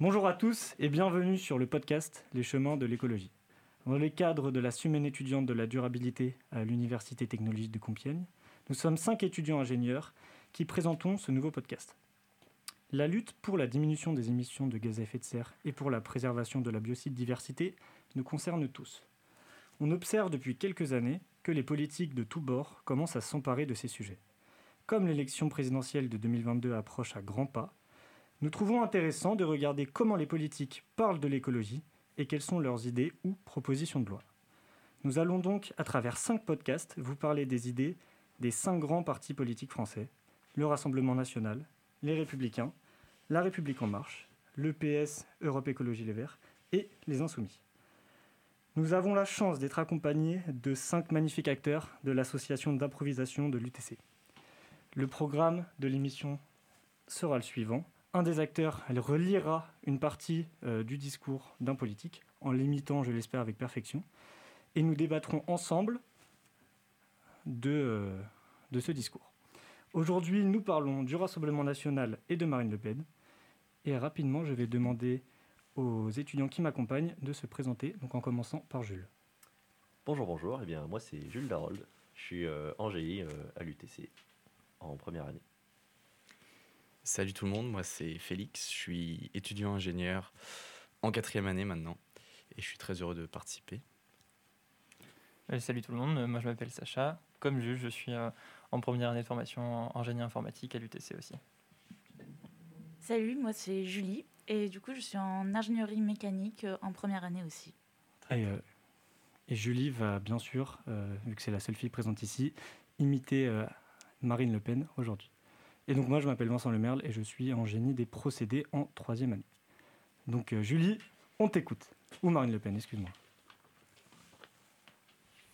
Bonjour à tous et bienvenue sur le podcast Les chemins de l'écologie. Dans le cadre de la semaine étudiante de la durabilité à l'Université technologique de Compiègne, nous sommes cinq étudiants ingénieurs qui présentons ce nouveau podcast. La lutte pour la diminution des émissions de gaz à effet de serre et pour la préservation de la biodiversité nous concerne tous. On observe depuis quelques années que les politiques de tous bords commencent à s'emparer de ces sujets. Comme l'élection présidentielle de 2022 approche à grands pas, nous trouvons intéressant de regarder comment les politiques parlent de l'écologie et quelles sont leurs idées ou propositions de loi. Nous allons donc, à travers cinq podcasts, vous parler des idées des cinq grands partis politiques français, le Rassemblement national, les Républicains, la République en marche, le PS, Europe Écologie Les Verts et les Insoumis. Nous avons la chance d'être accompagnés de cinq magnifiques acteurs de l'association d'improvisation de l'UTC. Le programme de l'émission sera le suivant. Un des acteurs, elle relira une partie euh, du discours d'un politique, en l'imitant, je l'espère, avec perfection. Et nous débattrons ensemble de, euh, de ce discours. Aujourd'hui, nous parlons du Rassemblement national et de Marine Le Pen. Et rapidement, je vais demander aux étudiants qui m'accompagnent de se présenter, donc en commençant par Jules. Bonjour, bonjour. Eh bien, moi, c'est Jules Darold. Je suis euh, en GI à l'UTC en première année. Salut tout le monde, moi c'est Félix, je suis étudiant ingénieur en quatrième année maintenant et je suis très heureux de participer. salut tout le monde, moi je m'appelle Sacha. Comme Jules, je suis euh, en première année de formation en génie informatique à l'UTC aussi. Salut, moi c'est Julie et du coup je suis en ingénierie mécanique euh, en première année aussi. Et, euh, et Julie va bien sûr, vu que c'est la seule fille présente ici, imiter Marine Le Pen aujourd'hui. Et donc moi je m'appelle Vincent Lemerle et je suis en génie des procédés en troisième année. Donc euh, Julie, on t'écoute. Ou Marine Le Pen, excuse-moi.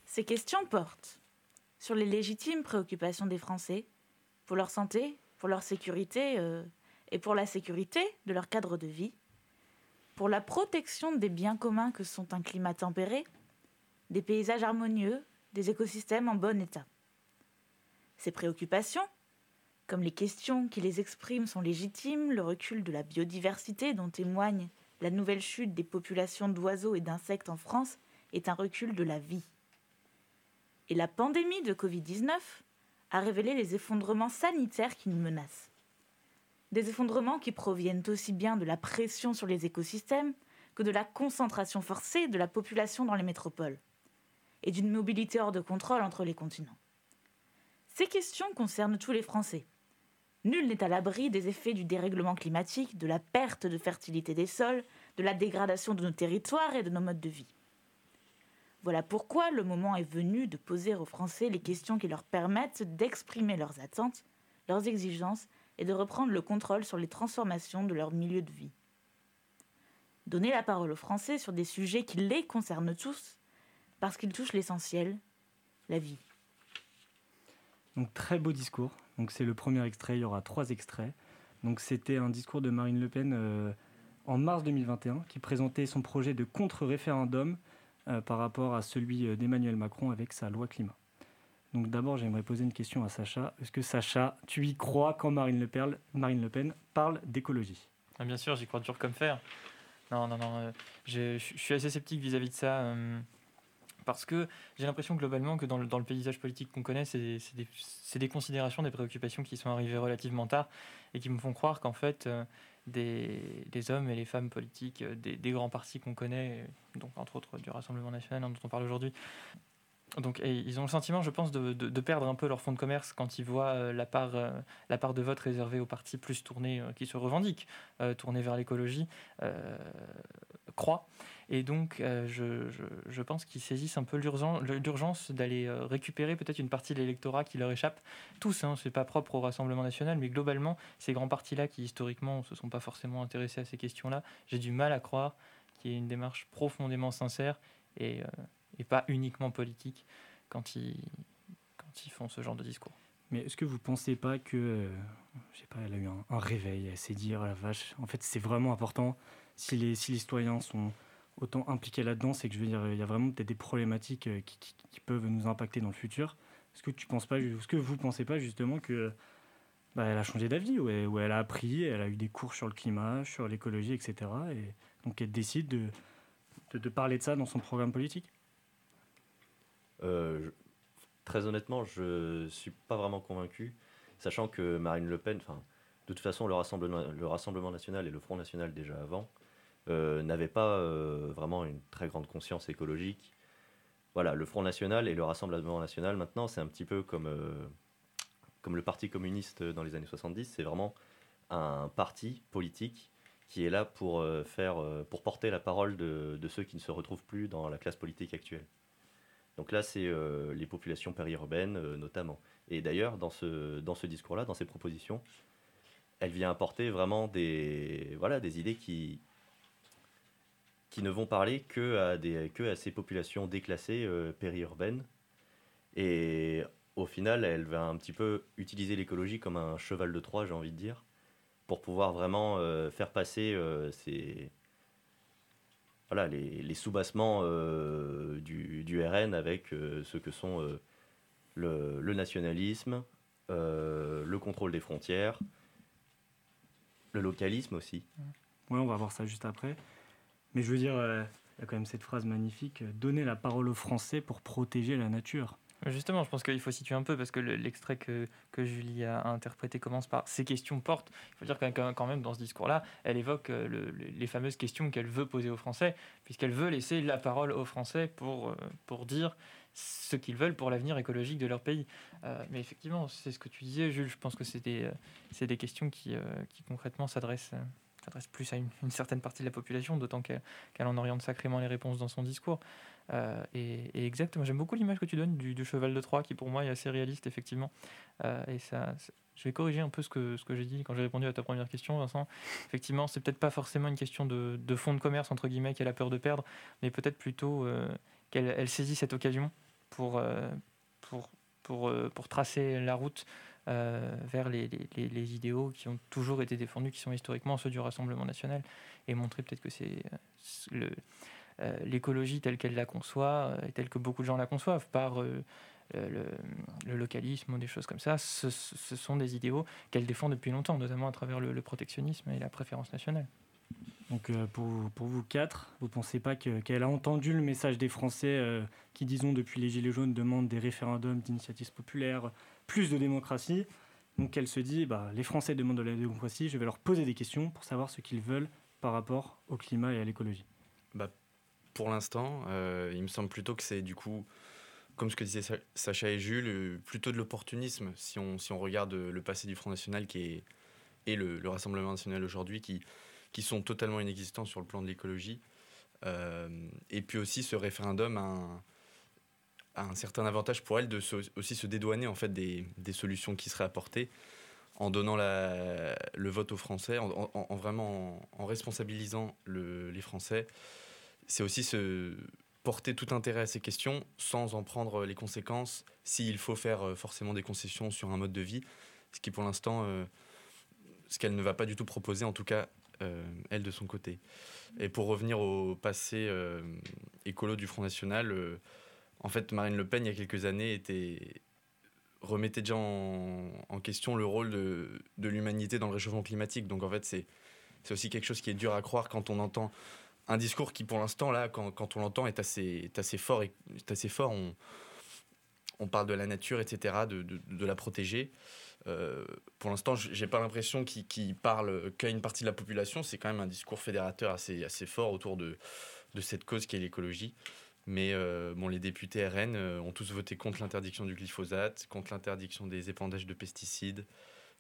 Ces questions portent sur les légitimes préoccupations des Français, pour leur santé, pour leur sécurité euh, et pour la sécurité de leur cadre de vie, pour la protection des biens communs que sont un climat tempéré, des paysages harmonieux, des écosystèmes en bon état. Ces préoccupations, comme les questions qui les expriment sont légitimes, le recul de la biodiversité dont témoigne la nouvelle chute des populations d'oiseaux et d'insectes en France est un recul de la vie. Et la pandémie de Covid-19 a révélé les effondrements sanitaires qui nous menacent. Des effondrements qui proviennent aussi bien de la pression sur les écosystèmes que de la concentration forcée de la population dans les métropoles, et d'une mobilité hors de contrôle entre les continents. Ces questions concernent tous les Français. Nul n'est à l'abri des effets du dérèglement climatique, de la perte de fertilité des sols, de la dégradation de nos territoires et de nos modes de vie. Voilà pourquoi le moment est venu de poser aux Français les questions qui leur permettent d'exprimer leurs attentes, leurs exigences et de reprendre le contrôle sur les transformations de leur milieu de vie. Donner la parole aux Français sur des sujets qui les concernent tous, parce qu'ils touchent l'essentiel, la vie. Donc très beau discours. Donc c'est le premier extrait, il y aura trois extraits. Donc c'était un discours de Marine Le Pen euh, en mars 2021 qui présentait son projet de contre-référendum euh, par rapport à celui euh, d'Emmanuel Macron avec sa loi climat. Donc d'abord j'aimerais poser une question à Sacha. Est-ce que Sacha, tu y crois quand Marine Le Pen, parle d'écologie? Ah, Bien sûr, j'y crois dur comme fer. Non, non, non, je suis assez sceptique vis-à-vis -vis de ça parce que j'ai l'impression globalement que dans le, dans le paysage politique qu'on connaît, c'est des, des, considérations, des préoccupations qui sont arrivées relativement tard et qui me font croire qu'en fait, euh, des, des, hommes et les femmes politiques euh, des, des grands partis qu'on connaît, donc entre autres du Rassemblement national hein, dont on parle aujourd'hui, donc, ils ont le sentiment, je pense, de, de, perdre un peu leur fonds de commerce quand ils voient euh, la, part, la part de vote réservée aux partis plus tournés, qui se revendiquent, tournés vers l'écologie, croît. Et donc, euh, je, je, pense qu'ils saisissent un peu l'urgence d'aller euh, récupérer peut-être une partie de l'électorat qui leur échappe. Tous, hein, c'est pas propre au Rassemblement national, mais globalement, ces grands partis-là qui historiquement ne se sont pas forcément intéressés à ces questions-là, j'ai du mal à croire qu'il y ait une démarche profondément sincère et, euh, et pas uniquement politique quand ils, quand ils font ce genre de discours. Mais est-ce que vous pensez pas que, je sais pas, elle a eu un, un réveil, elle s'est dit, oh la vache, en fait c'est vraiment important si les, si les citoyens sont autant impliqué là-dedans, c'est que je veux dire, il y a vraiment peut-être des problématiques euh, qui, peuvent nous impacter dans le futur. Est-ce que tu penses pas, est-ce que vous pensez pas justement que bah, elle a changé d'avis, où, elle- a appris, elle a eu des cours sur le climat, sur l'écologie, etc. Et donc elle décide de, de, parler de ça dans son programme politique? Euh, très honnêtement, je suis pas vraiment convaincu, sachant que Marine Le Pen, enfin, de toute façon, le Rassemblement, le Rassemblement national et le Front national déjà avant n'avaient pas euh, vraiment une très grande conscience écologique. Voilà, le Front national et le Rassemblement national maintenant, c'est un petit peu comme euh, comme le Parti communiste dans les années 70. C'est vraiment un parti politique qui est là pour euh, faire, euh, pour porter la parole de, de ceux qui ne se retrouvent plus dans la classe politique actuelle. Donc là, c'est euh, les populations périurbaines euh, notamment. Et d'ailleurs, dans ce, dans ce discours-là, dans ces propositions, elle vient apporter vraiment des, voilà, des idées qui, qui ne vont parler que à, des, que à ces populations déclassées euh, périurbaines. Et au final, elle va un petit peu utiliser l'écologie comme un cheval de Troie, j'ai envie de dire, pour pouvoir vraiment euh, faire passer euh, ces, voilà, les, les soubassements du, du RN avec ce que sont le, le nationalisme, le contrôle des frontières, le localisme aussi. Ouais, on va voir ça juste après. Mais je veux dire, euh, il y a quand même cette phrase magnifique euh, donner la parole aux Français pour protéger la nature. Justement, je pense qu'il faut situer un peu parce que le- l'extrait que, Julie a interprété commence par ces questions portent. Il faut dire quand même, dans ce discours-là, elle évoque euh, le- le- les fameuses questions qu'elle veut poser aux Français, puisqu'elle veut laisser la parole aux Français pour, dire ce qu'ils veulent pour l'avenir écologique de leur pays. Mais effectivement, c'est ce que tu disais, Jules. Je pense que c'est des, questions qui concrètement s'adressent. S'adressent plus à une, certaine partie de la population, d'autant qu'elle en oriente sacrément les réponses dans son discours. Euh, et, et exactement, j'aime beaucoup l'image que tu donnes du, cheval de Troie, qui pour moi est assez réaliste, effectivement. Euh, et ça, je vais corriger un peu ce que, j'ai dit quand j'ai répondu à ta première question, Vincent. Effectivement, c'est peut-être pas forcément une question de, de fonds de commerce, entre guillemets, qu'elle a peur de perdre, mais peut-être plutôt euh, qu'elle elle saisit cette occasion pour tracer la route euh, vers les, idéaux qui ont toujours été défendus, qui sont historiquement ceux du Rassemblement national, et montrer peut-être que c'est euh, euh, l'écologie telle qu'elle la conçoit, et telle que beaucoup de gens la conçoivent, par le, localisme ou des choses comme ça, ce, sont des idéaux qu'elle défend depuis longtemps, notamment à travers le, protectionnisme et la préférence nationale. Donc pour, vous- quatre, vous pensez pas que- qu'elle a entendu le message des Français qui, disons, depuis les Gilets jaunes, demandent des référendums, d'initiatives populaires, plus de démocratie Donc elle se dit, bah, les Français demandent de la démocratie, je vais leur poser des questions pour savoir ce qu'ils veulent par rapport au climat et à l'écologie. Bah, pour l'instant, euh, il me semble plutôt que c'est du coup, comme ce que disaient Sa- Sacha et Jules, euh, plutôt de l'opportunisme si on, si on regarde euh, le passé du Front National qui est, et le, le Rassemblement National aujourd'hui qui, qui sont totalement inexistants sur le plan de l'écologie. Et puis aussi ce référendum un certain avantage pour elle de se- aussi se dédouaner en fait des, solutions qui seraient apportées en donnant le vote aux Français, en, en- en vraiment en, responsabilisant le- les Français c'est aussi se porter tout intérêt à ces questions sans en prendre les conséquences s'il faut faire euh, forcément des concessions sur un mode de vie, ce qui pour l'instant, euh, ce qu'elle ne va pas du tout proposer, en tout cas euh, elle de son côté. Et pour revenir au passé écolo du Front National, en fait Marine Le Pen il y a quelques années était remettait déjà en, question le rôle de, de l'humanité dans le réchauffement climatique. Donc en fait c'est aussi quelque chose qui est dur à croire quand on entend un discours qui, pour l'instant, là, quand, quand on l'entend, est assez, assez fort. et- Est assez fort. On, on parle de la nature, etc., de, de, la protéger. Euh, pour l'instant, j'ai pas l'impression qu'il qu'il parle qu'à une partie de la population. C'est quand même un discours fédérateur assez, assez fort autour de, de cette cause qui est l'écologie. Mais euh, bon, les députés RN euh, ont tous voté contre l'interdiction du glyphosate, contre l'interdiction des épandages de pesticides,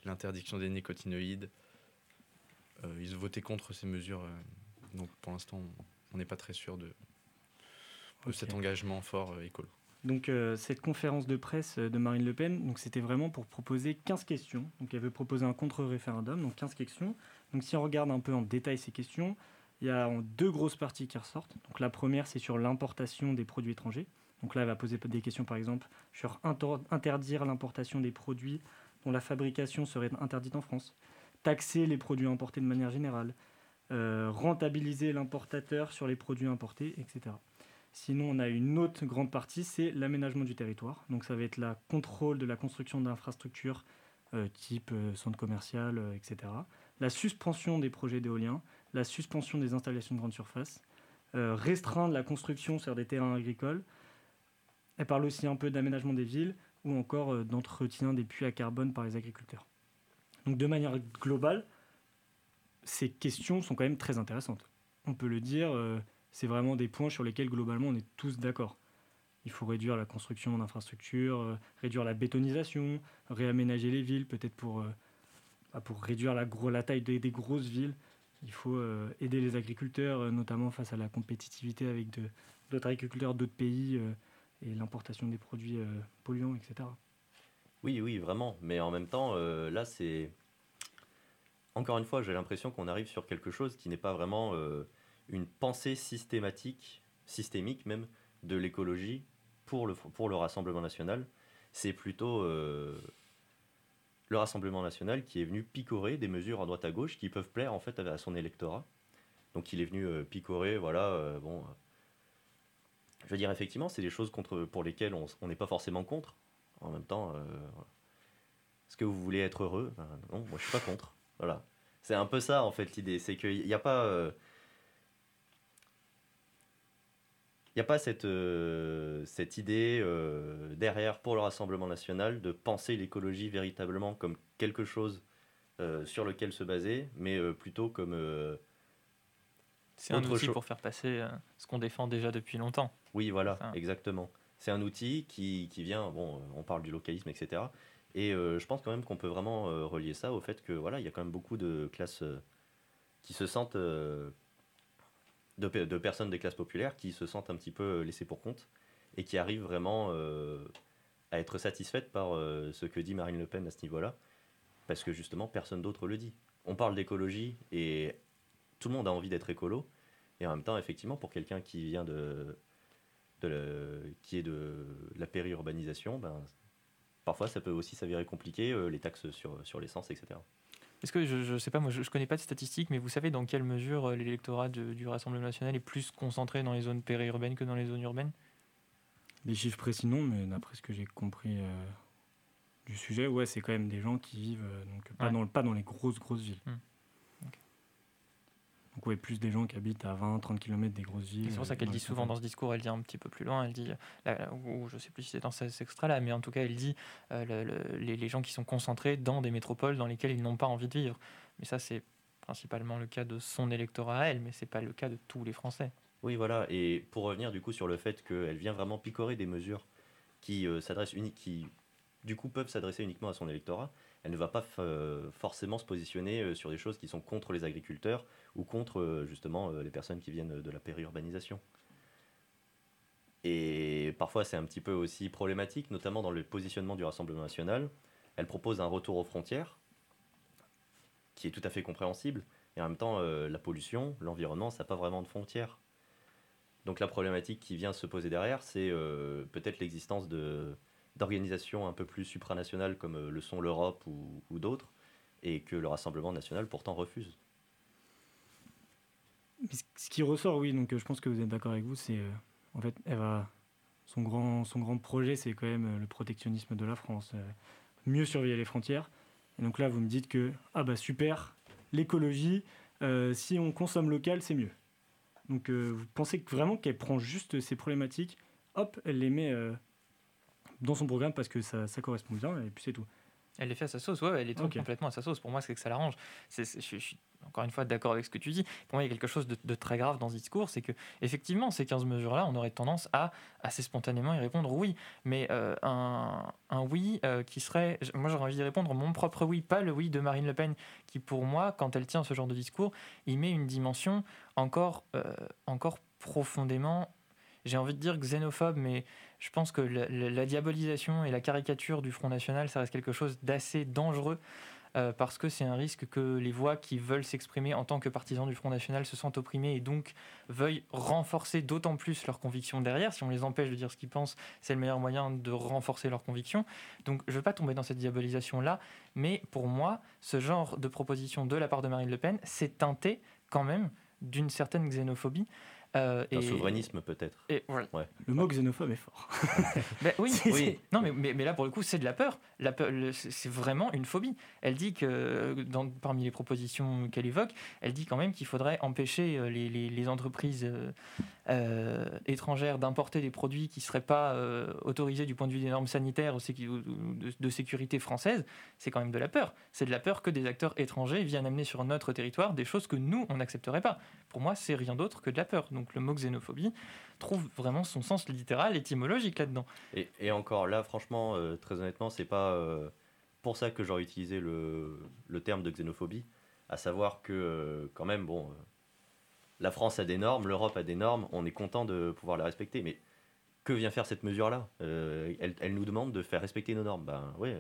l'interdiction des nicotinoïdes. Euh, ils ont voté contre ces mesures. donc pour l'instant, on n'est pas très sûr de, de cet engagement fort écolo. Donc cette conférence de presse de Marine Le Pen, donc c'était vraiment pour proposer 15 questions. Donc elle veut proposer un contre-référendum, donc 15 questions. Donc si on regarde un peu en détail ces questions, il y a deux grosses parties qui ressortent. Donc la première, c'est sur l'importation des produits étrangers. Donc là, elle va poser des questions, par exemple, sur inter- interdire l'importation des produits dont la fabrication serait interdite en France, taxer les produits importés de manière générale, euh, rentabiliser l'importateur sur les produits importés, etc. Sinon, on a une autre grande partie, c'est l'aménagement du territoire. Donc ça va être le contrôle de la construction d'infrastructures type centre commercial, etc. La suspension des projets d'éolien, la suspension des installations de grande surface, restreindre la construction sur des terrains agricoles. Elle parle aussi un peu d'aménagement des villes ou encore d'entretien des puits à carbone par les agriculteurs. Donc de manière globale, ces questions sont quand même très intéressantes. On peut le dire, c'est vraiment des points sur lesquels globalement on est tous d'accord. Il faut réduire la construction d'infrastructures, euh, réduire la bétonisation, réaménager les villes, peut-être pour, euh, bah, réduire la taille des, grosses villes. Il faut euh, aider les agriculteurs, notamment face à la compétitivité avec d'autres agriculteurs d'autres pays et l'importation des produits polluants, etc. Oui, oui, vraiment. Mais en même temps, là, c'est... Encore une fois, j'ai l'impression qu'on arrive sur quelque chose qui n'est pas vraiment une pensée systématique, systémique même, de l'écologie pour le, pour le Rassemblement national. C'est plutôt euh, le Rassemblement national qui est venu picorer des mesures à droite à gauche qui peuvent plaire en fait à son électorat. Donc il est venu euh, picorer, voilà, euh, bon. je veux dire, effectivement, c'est des choses contre, pour lesquelles on n'est pas forcément contre. En même temps, est-ce que vous voulez être heureux? Ben, Non, moi je suis pas contre. Voilà. C'est un peu ça en fait l'idée. C'est qu'il n'y a pas Il n'y a pas cette, euh, cette idée euh, derrière pour le Rassemblement national de penser l'écologie véritablement comme quelque chose euh, sur lequel se baser, mais plutôt comme... c'est un outil pour faire passer ce qu'on défend déjà depuis longtemps. Oui, voilà, exactement. C'est un outil qui, qui, vient, bon, on parle du localisme, etc. Et je pense quand même qu'on peut vraiment relier ça au fait que voilà, il y a quand même beaucoup de classes qui se sentent de, personnes des classes populaires qui se sentent un petit peu laissées pour compte et qui arrivent vraiment euh, à être satisfaites par euh, ce que dit Marine Le Pen à ce niveau-là, parce que justement personne d'autre le dit. On parle d'écologie et tout le monde a envie d'être écolo, et en même temps, effectivement, pour quelqu'un qui vient de, qui est de la périurbanisation, ben, parfois ça peut aussi s'avérer compliqué, euh, les taxes sur l'essence, etc. Est-ce que je ne sais pas, moi je ne connais pas de statistiques, mais vous savez dans quelle mesure euh, l'électorat du Rassemblement national est plus concentré dans les zones périurbaines que dans les zones urbaines? Les chiffres précis non, mais d'après ce que j'ai compris euh, du sujet, ouais, c'est quand même des gens qui vivent euh, donc pas, dans, pas dans les grosses grosses villes. Hmm. Donc oui, plus des gens qui habitent à 20-30 km des grosses villes. C'est pour ça euh, qu'elle dit souvent dans ce discours, elle dit un petit peu plus loin, elle dit, ou je sais plus si c'est dans cet extrait-là, mais en tout cas elle dit euh, les, gens qui sont concentrés dans des métropoles dans lesquelles ils n'ont pas envie de vivre. Mais ça c'est principalement le cas de son électorat à elle, mais c'est pas le cas de tous les Français. Oui, voilà. Et pour revenir du coup sur le fait qu'elle vient vraiment picorer des mesures qui euh, s'adressent qui du coup peuvent s'adresser uniquement à son électorat, elle ne va pas forcément se positionner sur des choses qui sont contre les agriculteurs ou contre euh, justement euh, les personnes qui viennent de la périurbanisation. Et parfois c'est un petit peu aussi problématique, notamment dans le positionnement du Rassemblement national. Elle propose un retour aux frontières, qui est tout à fait compréhensible, et en même temps euh, la pollution, l'environnement, ça n'a pas vraiment de frontières. Donc la problématique qui vient se poser derrière, c'est peut-être l'existence d'organisations un peu plus supranationales comme le sont l'Europe ou, d'autres, et que le Rassemblement national pourtant refuse ce qui ressort, oui, donc euh, je pense que vous êtes d'accord avec vous, c'est euh, en fait, elle va, son, grand, son grand projet, c'est quand même euh, le protectionnisme de la France, mieux surveiller les frontières. Et donc là, vous me dites que, ah bah super, l'écologie, si on consomme local, c'est mieux. Donc vous pensez vraiment qu'elle prend juste ces problématiques, hop, elle les met dans son programme parce que ça, ça correspond bien, et puis c'est tout. Elle les fait à sa sauce, ouais, elle est complètement à sa sauce. Pour moi, c'est que ça l'arrange. Je, je, suis encore une fois d'accord avec ce que tu dis. Pour moi, il y a quelque chose de, très grave dans ce discours, c'est que effectivement, ces 15 mesures-là, on aurait tendance à assez spontanément y répondre oui. Mais euh, un, un, oui euh, qui serait, moi j'aurais envie d'y répondre mon propre oui, pas le oui de Marine Le Pen, qui pour moi, quand elle tient ce genre de discours, il met une dimension encore, euh, encore profondément j'ai envie de dire xénophobe, mais je pense que la, diabolisation et la caricature du Front National, ça reste quelque chose d'assez dangereux. Euh, parce que c'est un risque que les voix qui veulent s'exprimer en tant que partisans du Front National se sentent opprimées et donc veuillent renforcer d'autant plus leurs convictions derrière. Si on les empêche de dire ce qu'ils pensent, c'est le meilleur moyen de renforcer leurs convictions. Donc je ne veux pas tomber dans cette diabolisation-là, mais pour moi, ce genre de proposition de la part de Marine Le Pen, c'est teinté quand même d'une certaine xénophobie. Euh, Un et- souverainisme peut-être. et voilà. Le mot xénophobe est fort. Ben oui, Oui. Non, mais, mais, mais là, pour le coup, c'est de la peur. La peur le- c'est vraiment une phobie. Elle dit que, dans, parmi les propositions qu'elle évoque, elle dit quand même qu'il faudrait empêcher euh, les, les- les entreprises euh, étrangères d'importer des produits qui ne seraient pas euh, autorisés du point de vue des normes sanitaires ou de, de sécurité française. C'est quand même de la peur. C'est de la peur que des acteurs étrangers viennent amener sur notre territoire des choses que nous, on n'accepterait pas. Pour moi, c'est rien d'autre que de la peur. Donc le mot xénophobie trouve vraiment son sens littéral, étymologique là-dedans. Et, et encore là, franchement, euh, très honnêtement, c'est pas euh, pour ça que j'aurais utilisé le, le terme de xénophobie, à savoir que euh, quand même, bon, la France a des normes, l'Europe a des normes, on est content de pouvoir les respecter, mais que vient faire cette mesure-là? Elle, elle nous demande de faire respecter nos normes. Ben oui,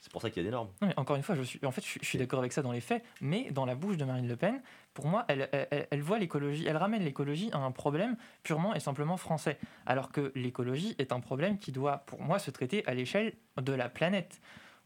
c'est pour ça qu'il y a des normes. Non, mais encore une fois, je suis, en fait, je suis d'accord avec ça dans les faits, mais dans la bouche de Marine Le Pen, pour moi, elle, voit l'écologie, elle ramène l'écologie à un problème purement et simplement français, alors que l'écologie est un problème qui doit, pour moi, se traiter à l'échelle de la planète.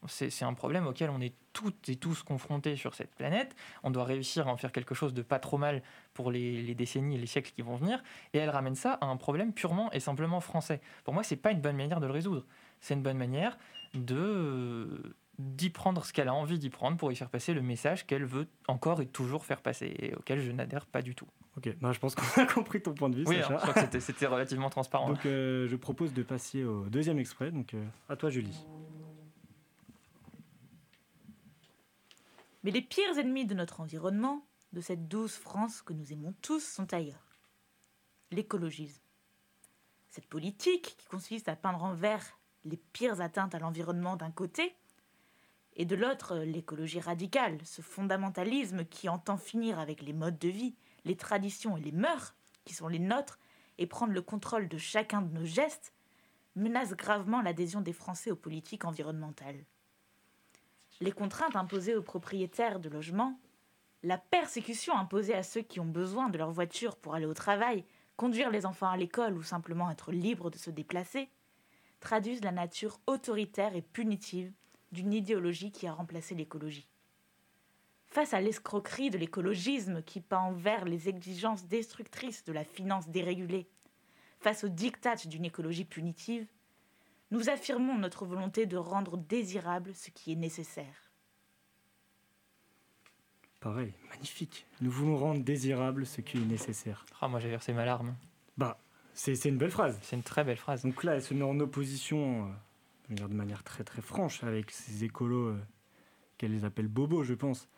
C'est c'est un problème auquel on est toutes et tous confrontés sur cette planète. On doit réussir à en faire quelque chose de pas trop mal pour les, les décennies et les siècles qui vont venir. Et elle ramène ça à un problème purement et simplement français. Pour moi, c'est pas une bonne manière de le résoudre. C'est une bonne manière de d'y prendre ce qu'elle a envie d'y prendre pour y faire passer le message qu'elle veut encore et toujours faire passer et auquel je n'adhère pas du tout. Ok, bah, je pense qu'on a compris ton point de vue, Oui, hein, Sacha. je crois que c'était- c'était relativement transparent. Donc euh, je propose de passer au deuxième extrait. Donc euh, à toi Julie. Mais les pires ennemis de notre environnement, de cette douce France que nous aimons tous, sont ailleurs. L'écologisme. Cette politique qui consiste à peindre en vert les pires atteintes à l'environnement d'un côté, et de l'autre l'écologie radicale, ce fondamentalisme qui entend finir avec les modes de vie, les traditions et les mœurs qui sont les nôtres, et prendre le contrôle de chacun de nos gestes, menace gravement l'adhésion des Français aux politiques environnementales. Les contraintes imposées aux propriétaires de logements, la persécution imposée à ceux qui ont besoin de leur voiture pour aller au travail, conduire les enfants à l'école ou simplement être libres de se déplacer, traduisent la nature autoritaire et punitive d'une idéologie qui a remplacé l'écologie. Face à l'escroquerie de l'écologisme qui peint en vert les exigences destructrices de la finance dérégulée, face aux dictats d'une écologie punitive, nous affirmons notre volonté de rendre désirable ce qui est nécessaire. Pareil, magnifique. Nous voulons rendre désirable ce qui est nécessaire. Ah, moi j'ai versé ma larme. Bah, c'est c'est une belle phrase. C'est une très belle phrase. Donc là, elle se met en opposition, euh, je veux dire, de manière très très franche avec ces écolos euh, qu'elle les appelle bobos, je pense,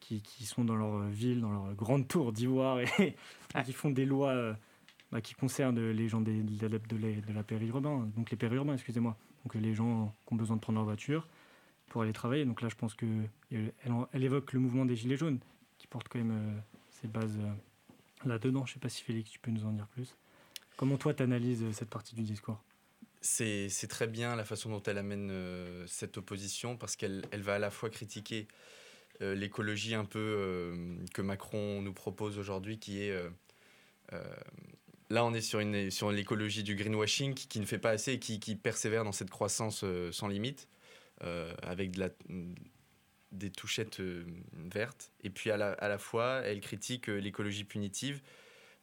qui, qui sont dans leur ville, dans leur grande tour d'ivoire et, et qui font des lois euh, bah, qui concernent les gens des- de, la- de la- de la périurbain, donc les périurbains, excusez-moi. Donc euh, les gens qui ont besoin de prendre leur voiture pour aller travailler. Donc là, je pense que elle, elle- évoque le mouvement des Gilets jaunes, qui porte quand même euh, ses bases euh, là-dedans. Je sais pas si Félix, tu peux nous en dire plus. Comment toi, tu analyses cette partie du discours? C'est très bien la façon dont elle amène euh, cette opposition parce qu'elle elle va à la fois critiquer euh, l'écologie un peu euh, que Macron nous propose aujourd'hui, qui est là on est sur l'écologie du greenwashing qui, ne fait pas assez et qui, persévère dans cette croissance sans limite avec des touchettes vertes. Et puis à la, fois elle critique l'écologie punitive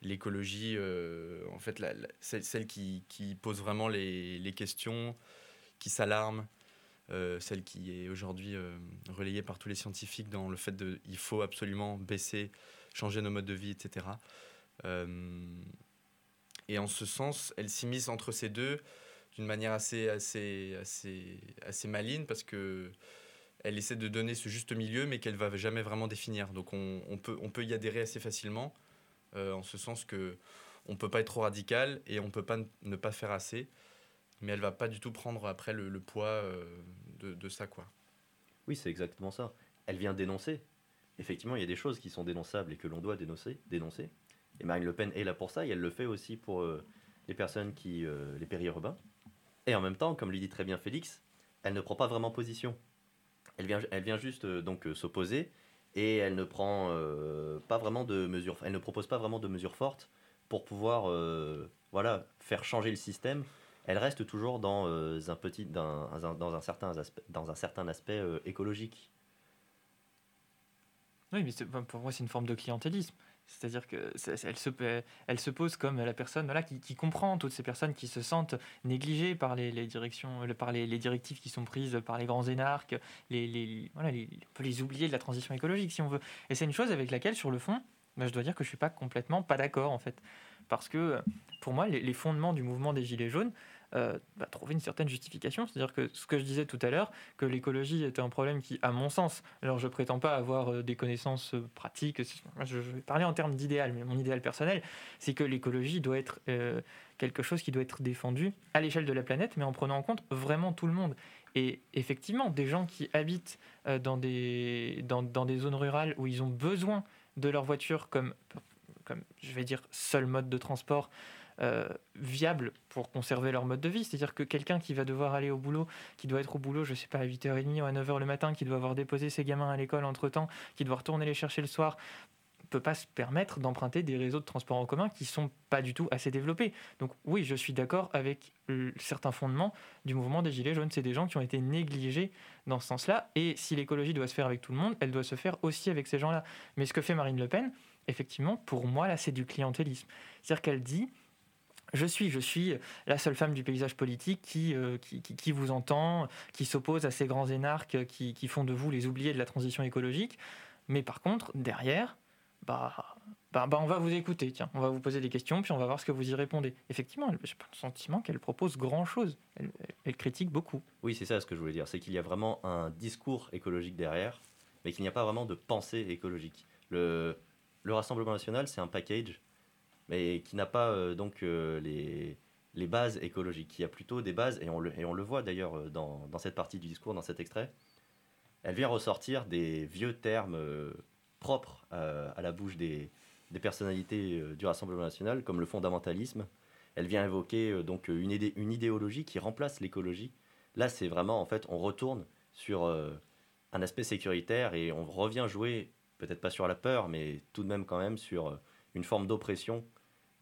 l'écologie, euh, en fait, celle, qui, pose vraiment les, questions, qui s'alarme, euh, celle qui est aujourd'hui euh, relayée par tous les scientifiques dans le fait de il faut absolument baisser, changer nos modes de vie, etc. Et en ce sens, elle s'immisce entre ces deux d'une manière assez, assez, assez, assez maligne parce que elle essaie de donner ce juste milieu, mais qu'elle va jamais vraiment définir. Donc on, peut, on peut y adhérer assez facilement, en ce sens que on peut pas être trop radical et on peut pas ne pas faire assez, mais elle va pas du tout prendre après le, poids euh, de, ça, quoi. Oui, c'est exactement ça. Elle vient dénoncer. Effectivement, il y a des choses qui sont dénonçables et que l'on doit dénoncer, dénoncer. Et Marine Le Pen est là pour ça, et elle le fait aussi pour euh, les personnes qui, euh, les périurbains. Et en même temps, comme le dit très bien Félix, elle ne prend pas vraiment position. Elle vient, elle vient juste euh, donc euh, s'opposer, et elle ne prend euh, pas vraiment de mesures, elle ne propose pas vraiment de mesures fortes pour pouvoir, euh, voilà, faire changer le système. Elle reste toujours dans euh, un petit, dans un, certain aspect, dans un certain aspect écologique. Oui, mais pour moi, c'est une forme de clientélisme. C'est-à-dire qu'elle se, elle se pose comme la personne voilà, qui, comprend toutes ces personnes qui se sentent négligées par les, directions, par les, directives qui sont prises par les grands énarques, les, les, voilà, on peut les oublier de la transition écologique si on veut. Et c'est une chose avec laquelle, sur le fond, bah, je dois dire que je ne suis pas complètement pas d'accord en fait. Parce que pour moi, les, fondements du mouvement des Gilets jaunes, euh, bah, trouver une certaine justification. C'est-à-dire que ce que je disais tout à l'heure, que l'écologie était un problème qui, à mon sens, alors je prétends pas avoir euh, des connaissances euh, pratiques, je, vais parler en termes d'idéal, mais mon idéal personnel, c'est que l'écologie doit être quelque chose qui doit être défendu à l'échelle de la planète, mais en prenant en compte vraiment tout le monde. Et effectivement, des gens qui habitent dans, des, dans, des zones rurales où ils ont besoin de leur voiture comme, comme je vais dire, seul mode de transport, euh, viable pour conserver leur mode de vie. C'est-à-dire que quelqu'un qui va devoir aller au boulot, qui doit être au boulot, je sais pas, à 8h30 ou à 9h le matin, qui doit avoir déposé ses gamins à l'école entre-temps, qui doit retourner les chercher le soir, peut pas se permettre d'emprunter des réseaux de transport en commun qui sont pas du tout assez développés. Donc oui, je suis d'accord avec certains fondements du mouvement des Gilets jaunes. C'est des gens qui ont été négligés dans ce sens-là. Et si l'écologie doit se faire avec tout le monde, elle doit se faire aussi avec ces gens-là. Mais ce que fait Marine Le Pen, effectivement, pour moi, là, c'est du clientélisme. C'est-à-dire qu'elle dit je suis, je suis la seule femme du paysage politique qui, euh, qui, vous entend, qui s'oppose à ces grands énarques qui, font de vous les oubliés de la transition écologique. Mais par contre, derrière, bah, bah, bah, on va vous écouter, tiens, on va vous poser des questions, puis on va voir ce que vous y répondez. Effectivement, j'ai pas le sentiment qu'elle propose grand-chose. Elle, critique beaucoup. Oui, c'est ça ce que je voulais dire, c'est qu'il y a vraiment un discours écologique derrière, mais qu'il n'y a pas vraiment de pensée écologique. Le, le Rassemblement national, c'est un package mais qui n'a pas euh, donc euh, les, les bases écologiques. Y a plutôt des bases, et on le, et on le voit d'ailleurs euh, dans, dans, cette partie du discours, dans cet extrait, elle vient ressortir des vieux termes propres à la bouche des, des personnalités du Rassemblement national, comme le fondamentalisme. Elle vient évoquer donc une, idée, une idéologie qui remplace l'écologie. Là, c'est vraiment, en fait, on retourne sur un aspect sécuritaire et on revient jouer, peut-être pas sur la peur, mais tout de même quand même sur une forme d'oppression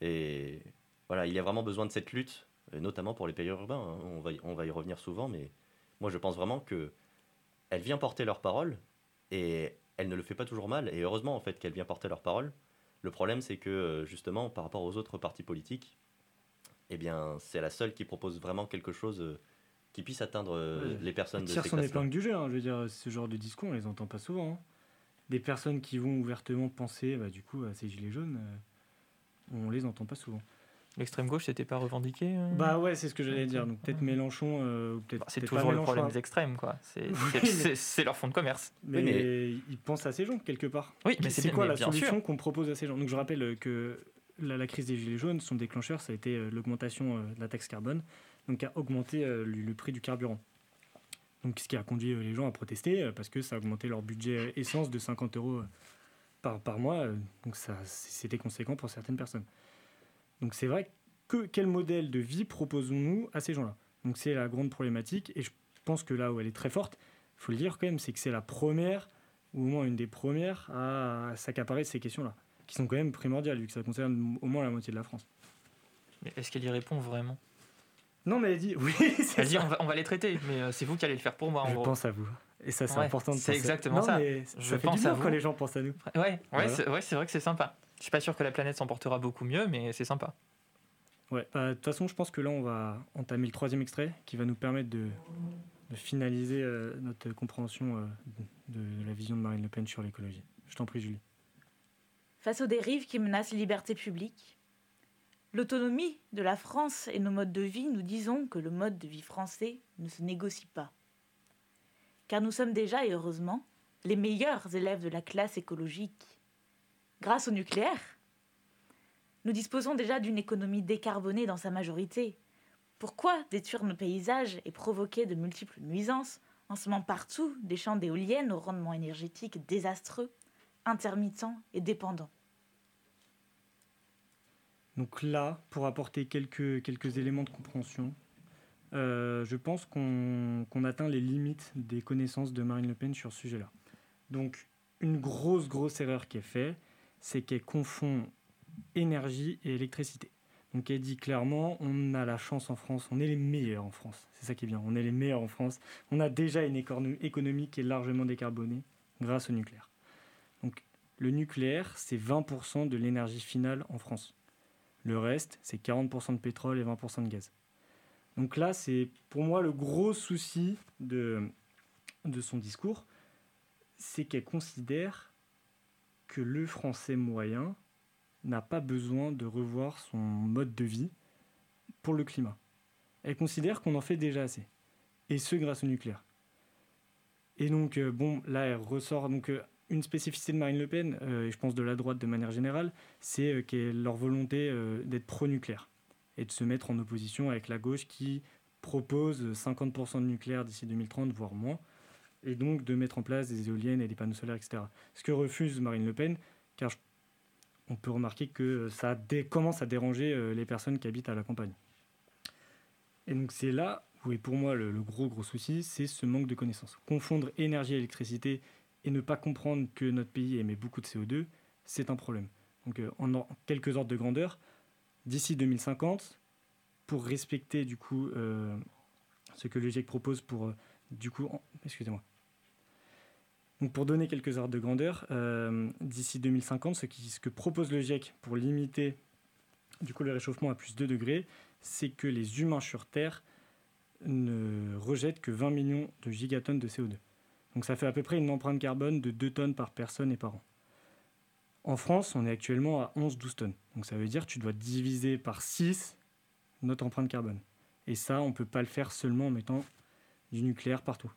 et voilà, il y a vraiment besoin de cette lutte, notamment pour les pays urbains. Hein. On, va y, on va y revenir souvent, mais moi je pense vraiment que elle vient porter leur parole et elle ne le fait pas toujours mal. Et heureusement en fait qu'elle vient porter leur parole. Le problème c'est que justement par rapport aux autres partis politiques, eh bien c'est la seule qui propose vraiment quelque chose euh, qui puisse atteindre euh, les personnes de tire son épingle du jeu. Hein. je veux dire, ce genre de discours on les entend pas souvent. Hein. Des personnes qui vont ouvertement penser, bah, du coup, à ces gilets jaunes. Euh, on les entend pas souvent. L'extrême gauche, c'était pas revendiqué euh Bah ouais, c'est ce que j'allais dire. Donc peut-être Mélenchon, euh, peut-être. Bah, c'est toujours le problème des extrêmes, quoi. C'est leur fond de commerce. Mais, ils pensent à ces gens quelque part. Oui, mais c'est quoi la solution qu'on propose à ces gens? Donc je rappelle que la, crise des gilets jaunes, son déclencheur, ça a été euh, l'augmentation de la taxe carbone, donc a augmenté le, prix du carburant. Donc ce qui a conduit les gens à protester parce que ça a augmenté leur budget essence de 50 euros par, par mois. Euh, donc ça, c'était conséquent pour certaines personnes. Donc c'est vrai que quel modèle de vie proposons-nous à ces gens-là? Donc c'est la grande problématique et je pense que là où elle est très forte, il faut le dire quand même, c'est que c'est la première, ou au moins une des premières, à s'accaparer de ces questions-là, qui sont quand même primordiales vu que ça concerne au moins la moitié de la France. Mais est-ce qu'elle y répond vraiment? Non, mais elle dit oui. Elle dit on va, on va les traiter, mais euh, c'est vous qui allez le faire pour moi. En je pense à vous. Et ça, c'est important de C'est exactement ça. Mais je ça pense à vous. quand les gens pensent à nous. Ouais, ouais, c'est vrai que c'est sympa. Je suis pas sûr que la planète s'en portera beaucoup mieux, mais c'est sympa. Ouais, bah, de toute façon, je pense que là, on va entamer le troisième extrait qui va nous permettre de, de finaliser euh, notre compréhension euh, de, de la vision de Marine Le Pen sur l'écologie. Je t'en prie, Julie. Face aux dérives qui menacent les libertés publiques, l'autonomie de la France et nos modes de vie, nous disons que le mode de vie français ne se négocie pas car nous sommes déjà, et heureusement, les meilleurs élèves de la classe écologique. Grâce au nucléaire, nous disposons déjà d'une économie décarbonée dans sa majorité. Pourquoi détruire nos paysages et provoquer de multiples nuisances en semant partout des champs d'éoliennes au rendement énergétique désastreux, intermittents et dépendants? Donc là, pour apporter quelques, quelques éléments de compréhension, euh, je pense qu'on atteint les limites des connaissances de Marine Le Pen sur ce sujet-là. Donc, une grosse, grosse erreur qui est faite, c'est qu'elle confond énergie et électricité. Donc, elle dit clairement, on a la chance en France, on est les meilleurs en France. C'est ça qui est bien, on est les meilleurs en France. On a déjà une économie qui est largement décarbonée grâce au nucléaire. Donc, le nucléaire, c'est 20% de l'énergie finale en France. Le reste, c'est 40% de pétrole et 20% de gaz. Donc là, c'est pour moi le gros souci de, son discours, c'est qu'elle considère que le français moyen n'a pas besoin de revoir son mode de vie pour le climat. Elle considère qu'on en fait déjà assez. Et ce, grâce au nucléaire. Et donc, euh, bon, là, elle ressort. Donc, euh, une spécificité de Marine Le Pen, euh, et je pense de la droite de manière générale, c'est leur volonté d'être pro-nucléaire et de se mettre en opposition avec la gauche qui propose 50% de nucléaire d'ici 2030, voire moins, et donc de mettre en place des éoliennes et des panneaux solaires, etc. Ce que refuse Marine Le Pen, car on peut remarquer que ça commence à déranger les personnes qui habitent à la campagne. Et donc c'est là où est pour moi le, gros gros souci, c'est ce manque de connaissances. Confondre énergie et électricité et ne pas comprendre que notre pays émet beaucoup de CO2, c'est un problème. Donc euh, en, quelques ordres de grandeur, d'ici 2050, pour respecter du coup euh, ce que le GIEC propose pour euh, du coup, excusez-moi. Donc pour donner quelques ordres de grandeur, d'ici 2050, ce, qui, ce que propose le GIEC pour limiter du coup le réchauffement à plus 2 degrés, c'est que les humains sur Terre ne rejettent que 20 millions de gigatonnes de CO2. Donc ça fait à peu près une empreinte carbone de 2 tonnes par personne et par an. En France, on est actuellement à 11-12 tonnes. Donc ça veut dire que tu dois diviser par 6 notre empreinte carbone. Et ça, on ne peut pas le faire seulement en mettant du nucléaire partout.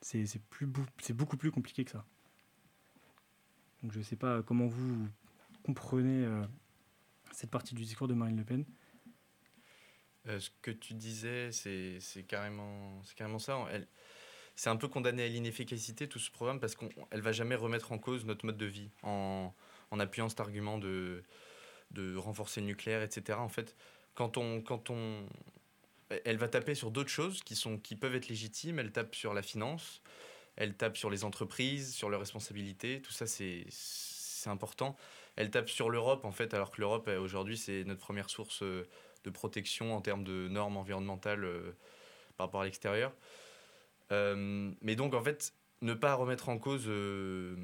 C'est beaucoup plus compliqué que ça. Donc je ne sais pas comment vous comprenez euh, cette partie du discours de Marine Le Pen. Euh, ce que tu disais, c'est carrément, carrément ça. Elle, c'est un peu condamné à l'inefficacité tout ce programme parce qu'elle va jamais remettre en cause notre mode de vie en, appuyant cet argument de, renforcer le nucléaire, etc. En fait, quand on, quand on, elle va taper sur d'autres choses qui, sont, qui peuvent être légitimes. Elle tape sur la finance, elle tape sur les entreprises, sur leurs responsabilités. Tout ça, c'est important. Elle tape sur l'Europe, en fait, alors que l'Europe, aujourd'hui, c'est notre première source euh, de protection en termes de normes environnementales euh, par rapport à l'extérieur. Euh, mais donc, en fait, ne pas remettre en cause euh,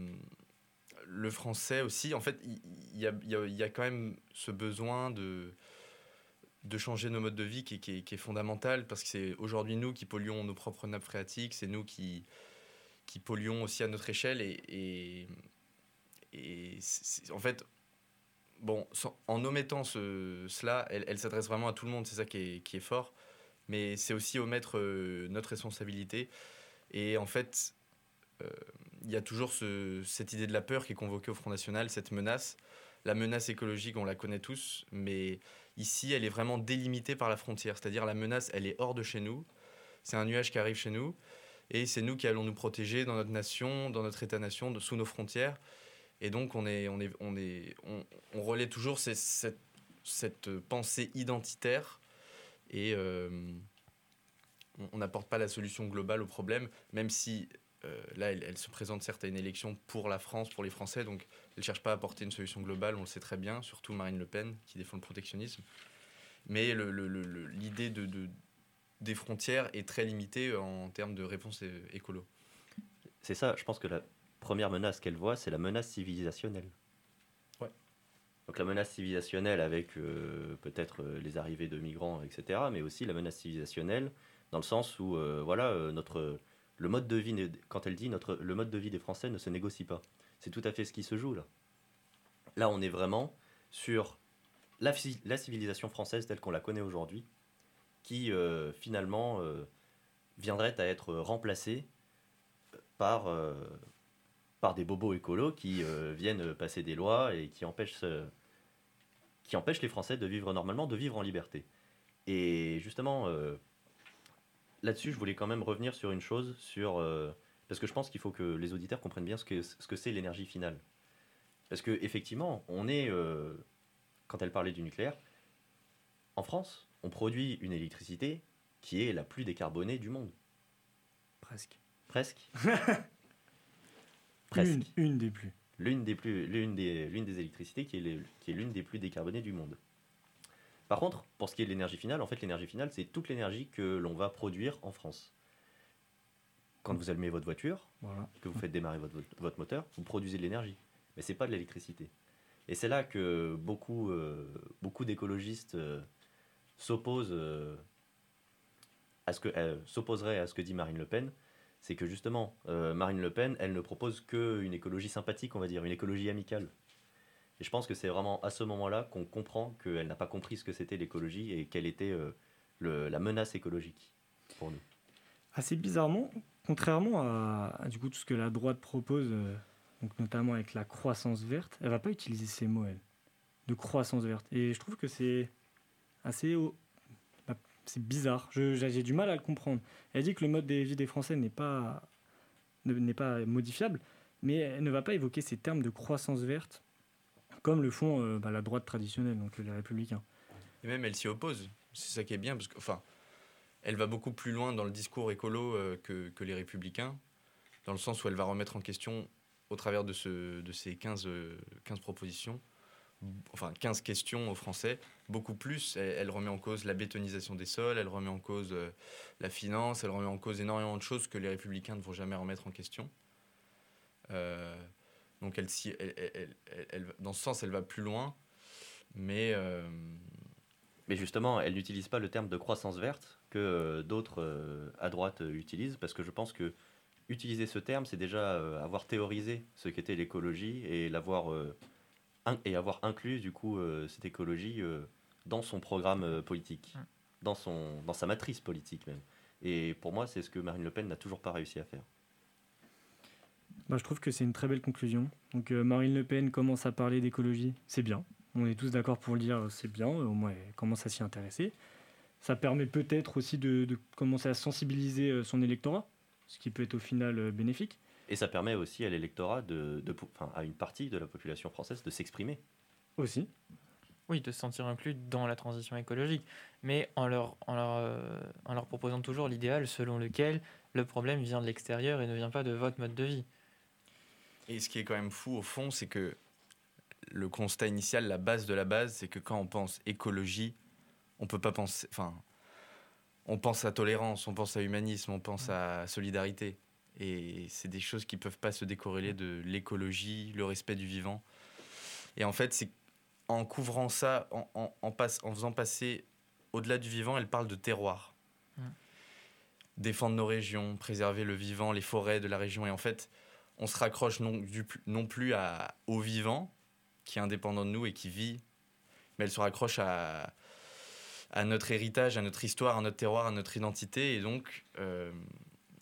le français aussi, en fait, il y, a, quand même ce besoin de, de changer nos modes de vie qui, est fondamental parce que c'est aujourd'hui nous qui polluons nos propres nappes phréatiques, c'est nous qui, qui polluons aussi à notre échelle et, et, en fait, bon, en omettant ce, cela, elle, s'adresse vraiment à tout le monde, c'est ça qui est, qui est, fort. Mais c'est aussi omettre euh, notre responsabilité. Et en fait, euh, il y a toujours ce, cette idée de la peur qui est convoquée au Front National, cette menace. La menace écologique, on la connaît tous, mais ici, elle est vraiment délimitée par la frontière. C'est-à-dire la menace, elle est hors de chez nous. C'est un nuage qui arrive chez nous. Et c'est nous qui allons nous protéger dans notre nation, dans notre État-nation, sous nos frontières. Et donc, on, est, on, est, on, est, on, relaie toujours cette, cette, pensée identitaire et euh, on n'apporte pas la solution globale au problème, même si euh, là, elle, se présente certes à une élection pour la France, pour les Français, donc elle ne cherche pas à apporter une solution globale, on le sait très bien, surtout Marine Le Pen qui défend le protectionnisme. Mais l'idée de, de, des frontières est très limitée en termes de réponse écolo. C'est ça, je pense que la, première menace qu'elle voit, c'est la menace civilisationnelle. Donc la menace civilisationnelle avec euh, peut-être euh, les arrivées de migrants, etc., mais aussi la menace civilisationnelle dans le sens où euh, voilà notre le mode de vie quand elle dit notre le mode de vie des Français ne se négocie pas. C'est tout à fait ce qui se joue là. Là, on est vraiment sur la, la civilisation française telle qu'on la connaît aujourd'hui, qui finalement viendrait à être remplacée par par des bobos écolos qui euh, viennent passer des lois et qui empêchent, qui empêchent les Français de vivre normalement, de vivre en liberté. Et justement, euh, là-dessus, je voulais quand même revenir sur une chose, sur, euh, parce que je pense qu'il faut que les auditeurs comprennent bien ce que ce que c'est l'énergie finale. Parce que effectivement, on est, quand elle parlait du nucléaire, en France, on produit une électricité qui est la plus décarbonée du monde. Presque. Presque. Une, des plus. L'une des, plus, l'une des, l'une des électricités qui est, qui est l'une des plus décarbonées du monde. Par contre, pour ce qui est de l'énergie finale, en fait, l'énergie finale, c'est toute l'énergie que l'on va produire en France. Quand vous allumez votre voiture, que vous faites démarrer votre, votre moteur, vous produisez de l'énergie. mais c'est pas de l'électricité. Et c'est là que beaucoup, euh, beaucoup d'écologistes euh, s'opposent euh, à ce que euh, s'opposeraient à ce que dit Marine Le Pen. C'est que justement, euh, Marine Le Pen, elle ne propose qu'une écologie sympathique, on va dire, une écologie amicale. Et je pense que c'est vraiment à ce moment-là qu'on comprend qu'elle n'a pas compris ce que c'était l'écologie et quelle était euh, le- la menace écologique pour nous. Assez bizarrement, contrairement à, du coup tout ce que la droite propose, euh, donc notamment avec la croissance verte, elle va pas utiliser ces mots, elle, de croissance verte. Et je trouve que c'est assez, c'est bizarre. J'ai du mal à le comprendre. Elle dit que le mode de vie des Français n'est pas ne- n'est pas modifiable, mais elle ne va pas évoquer ces termes de croissance verte comme le font euh, bah, la droite traditionnelle, donc les républicains. Et même elle s'y oppose. C'est ça qui est bien, parce que, enfin, elle va beaucoup plus loin dans le discours écolo euh, que, que les républicains, dans le sens où elle va remettre en question, au travers de, ce, de ces 15, euh, 15 propositions, b- enfin 15 questions aux Français, beaucoup plus. Elle, remet en cause la bétonisation des sols, elle remet en cause euh, la finance, elle remet en cause énormément de choses que les républicains ne vont jamais remettre en question. Euh, donc elle, elle- elle- dans ce sens, elle va plus loin, mais... euh, Mais justement, elle n'utilise pas le terme de croissance verte que d'autres à droite utilisent, parce que je pense que utiliser ce terme, c'est déjà avoir théorisé ce qu'était l'écologie et l'avoir et avoir inclus du coup euh, cette écologie euh, dans son programme euh, politique, Mm. dans son dans sa matrice politique même. Et pour moi, c'est ce que Marine Le Pen n'a toujours pas réussi à faire. Bah, je trouve que c'est une très belle conclusion. Donc euh, Marine Le Pen commence à parler d'écologie, c'est bien. On est tous d'accord pour le dire, c'est bien. Au moins, elle commence à s'y intéresser. Ça permet peut-être aussi de, de commencer à sensibiliser son électorat, ce qui peut être au final bénéfique. Et ça permet aussi à l'électorat de, de pou- enfin, à une partie de la population française de s'exprimer. Aussi. Oui, de se sentir inclus dans la transition écologique, mais en leur, en leur, euh, en leur proposant toujours l'idéal selon lequel le problème vient de l'extérieur et ne vient pas de votre mode de vie. Et ce qui est quand même fou au fond, c'est que le constat initial, la base de la base, c'est que quand on pense écologie, on peut pas penser. Enfin, on pense à tolérance, on pense à humanisme, on pense à solidarité. Et c'est des choses qui peuvent pas se décorréler de l'écologie, le respect du vivant. Et en fait, c'est en couvrant ça, en, en, en passe- en faisant passer au-delà du vivant, elle parle de terroir. Mm. Défendre nos régions, préserver le vivant, les forêts de la région. Et en fait, on se raccroche non, du- non plus à, au vivant, qui est indépendant de nous et qui vit, mais elle se raccroche à, à notre héritage, à notre histoire, à notre terroir, à notre identité, et donc euh,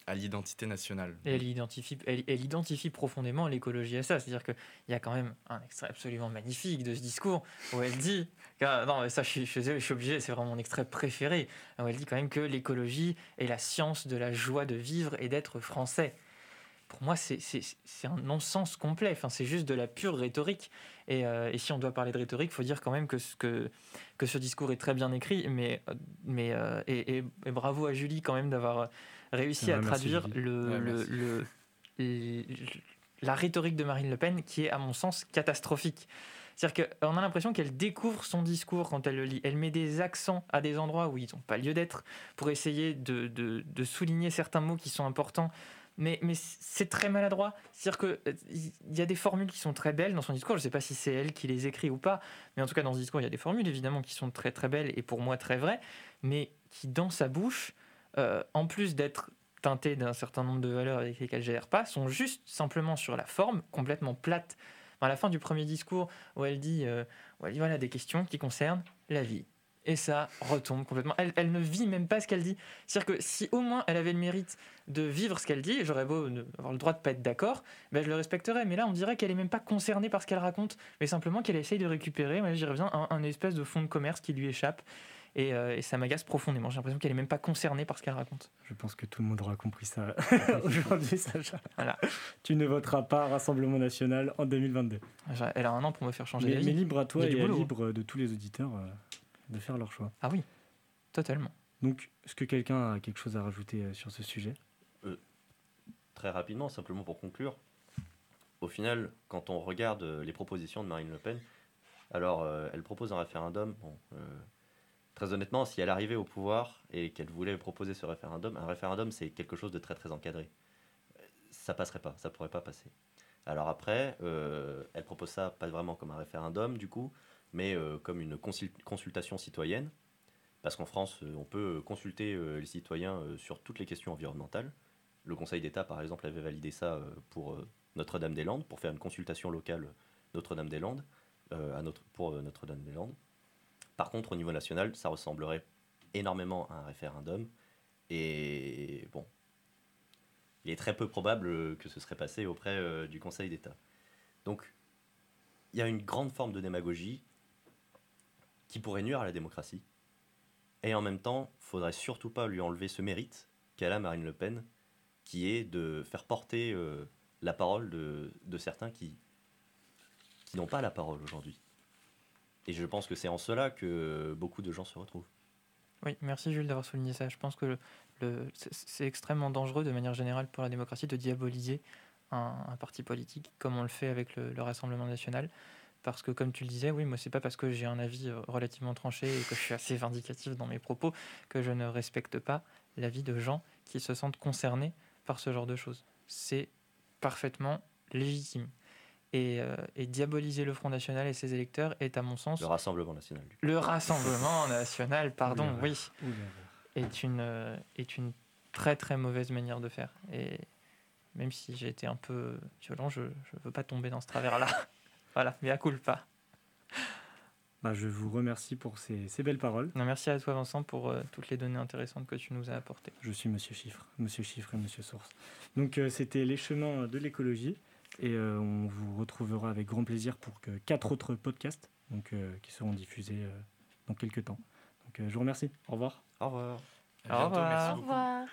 à l'identité nationale. Et elle identifie, elle, identifie profondément l'écologie à ça. C'est-à-dire qu'il y a quand même un extrait absolument magnifique de ce discours où elle dit, ah, non, mais ça je suis, je obligé, c'est vraiment mon extrait préféré, elle dit quand même que l'écologie est la science de la joie de vivre et d'être français. Pour moi, c'est un non-sens complet. Enfin, c'est juste de la pure rhétorique. Et, euh, si on doit parler de rhétorique, il faut dire quand même que, ce- que, ce discours est très bien écrit. Mais, euh, mais, euh, et bravo à Julie quand même d'avoir réussi Ouais, à traduire Julie. le, Ouais, le- merci. le- le- la rhétorique de Marine Le Pen qui est, à mon sens, catastrophique. C'est-à-dire qu'on a l'impression qu'elle découvre son discours quand elle le lit. Elle met des accents à des endroits où ils n'ont pas lieu d'être pour essayer de, de- de souligner certains mots qui sont importants. Mais, mais c'est très maladroit. C'est-à-dire qu'il y a des formules qui sont très belles dans son discours. Je ne sais pas si c'est elle qui les écrit ou pas. Mais en tout cas, dans ce discours, il y a des formules, évidemment, qui sont très très belles et pour moi très vraies. Mais qui, dans sa bouche, euh, en plus d'être teintées d'un certain nombre de valeurs avec lesquelles je n'adhère pas, sont juste simplement sur la forme, complètement plate. À la fin du premier discours, où elle dit, où elle dit voilà, des questions qui concernent la vie. Et ça retombe complètement. Elle, ne vit même pas ce qu'elle dit. C'est-à-dire que si au moins elle avait le mérite de vivre ce qu'elle dit, j'aurais beau avoir le droit de pas être d'accord, ben je le respecterais. Mais là, on dirait qu'elle est même pas concernée par ce qu'elle raconte, mais simplement qu'elle essaye de récupérer, moi j'y reviens, un, un espèce de fonds de commerce qui lui échappe. Et, euh, et ça m'agace profondément. J'ai l'impression qu'elle est même pas concernée par ce qu'elle raconte. Je pense que tout le monde aura compris ça aujourd'hui, Sacha. Voilà. Tu ne voteras pas Rassemblement National en 2022. J'ai- Elle a un an pour me faire changer Mais, d'avis. mais libre à toi et boulot. libre de tous les auditeurs euh, de faire leur choix. Ah oui, totalement. Donc, est-ce que quelqu'un a quelque chose à rajouter euh, sur ce sujet? Très rapidement, simplement pour conclure, au final, quand on regarde les propositions de Marine Le Pen, alors euh, elle propose un référendum. Bon, euh, très honnêtement, si elle arrivait au pouvoir et qu'elle voulait proposer ce référendum, un référendum c'est quelque chose de très très encadré. Ça passerait pas, ça pourrait pas passer. Alors après, euh, elle propose ça pas vraiment comme un référendum du coup, mais euh, comme une consul- consultation citoyenne, parce qu'en France, euh, on peut consulter les citoyens sur toutes les questions environnementales. Le Conseil d'État, par exemple, avait validé ça pour Notre-Dame-des-Landes, pour faire une consultation locale Notre-Dame-des-Landes, notre, pour Notre-Dame-des-Landes. Par contre, au niveau national, ça ressemblerait énormément à un référendum. Et bon, il est très peu probable que ce serait passé auprès euh, du Conseil d'État. Donc, il y a une grande forme de démagogie qui pourrait nuire à la démocratie. Et en même temps, faudrait surtout pas lui enlever ce mérite qu'elle a Marine Le Pen, qui est de faire porter euh, la parole de, certains qui n'ont pas la parole aujourd'hui. Et je pense que c'est en cela que beaucoup de gens se retrouvent. Oui, merci Jules d'avoir souligné ça. Je pense que le, c'est- extrêmement dangereux de manière générale pour la démocratie de diaboliser un, un parti politique comme on le fait avec le, le Rassemblement national. Parce que comme tu le disais, oui, moi c'est pas parce que j'ai un avis euh, relativement tranché et que je suis assez vindicatif dans mes propos que je ne respecte pas l'avis de gens qui se sentent concernés par ce genre de choses. C'est parfaitement légitime. Et, euh, et diaboliser le Front National et ses électeurs est à mon sens Le Rassemblement national. du coup. le Rassemblement national, pardon, oui Ouh est une, euh, est une très très mauvaise manière de faire. Et même si j'ai été un peu violent, je ne veux pas tomber dans ce travers-là. voilà, mais à culpa. Bah, je vous remercie pour ces, ces belles paroles. Non, merci à toi Vincent pour euh, toutes les données intéressantes que tu nous as apportées. Je suis Monsieur Chiffre, Monsieur Chiffre et Monsieur Source. Donc euh, c'était les chemins de l'écologie et euh, on vous retrouvera avec grand plaisir pour que quatre autres podcasts donc, euh, qui seront diffusés euh, dans quelques temps. Donc euh, je vous remercie. Au revoir. Au revoir. À bientôt, revoir. merci Au revoir.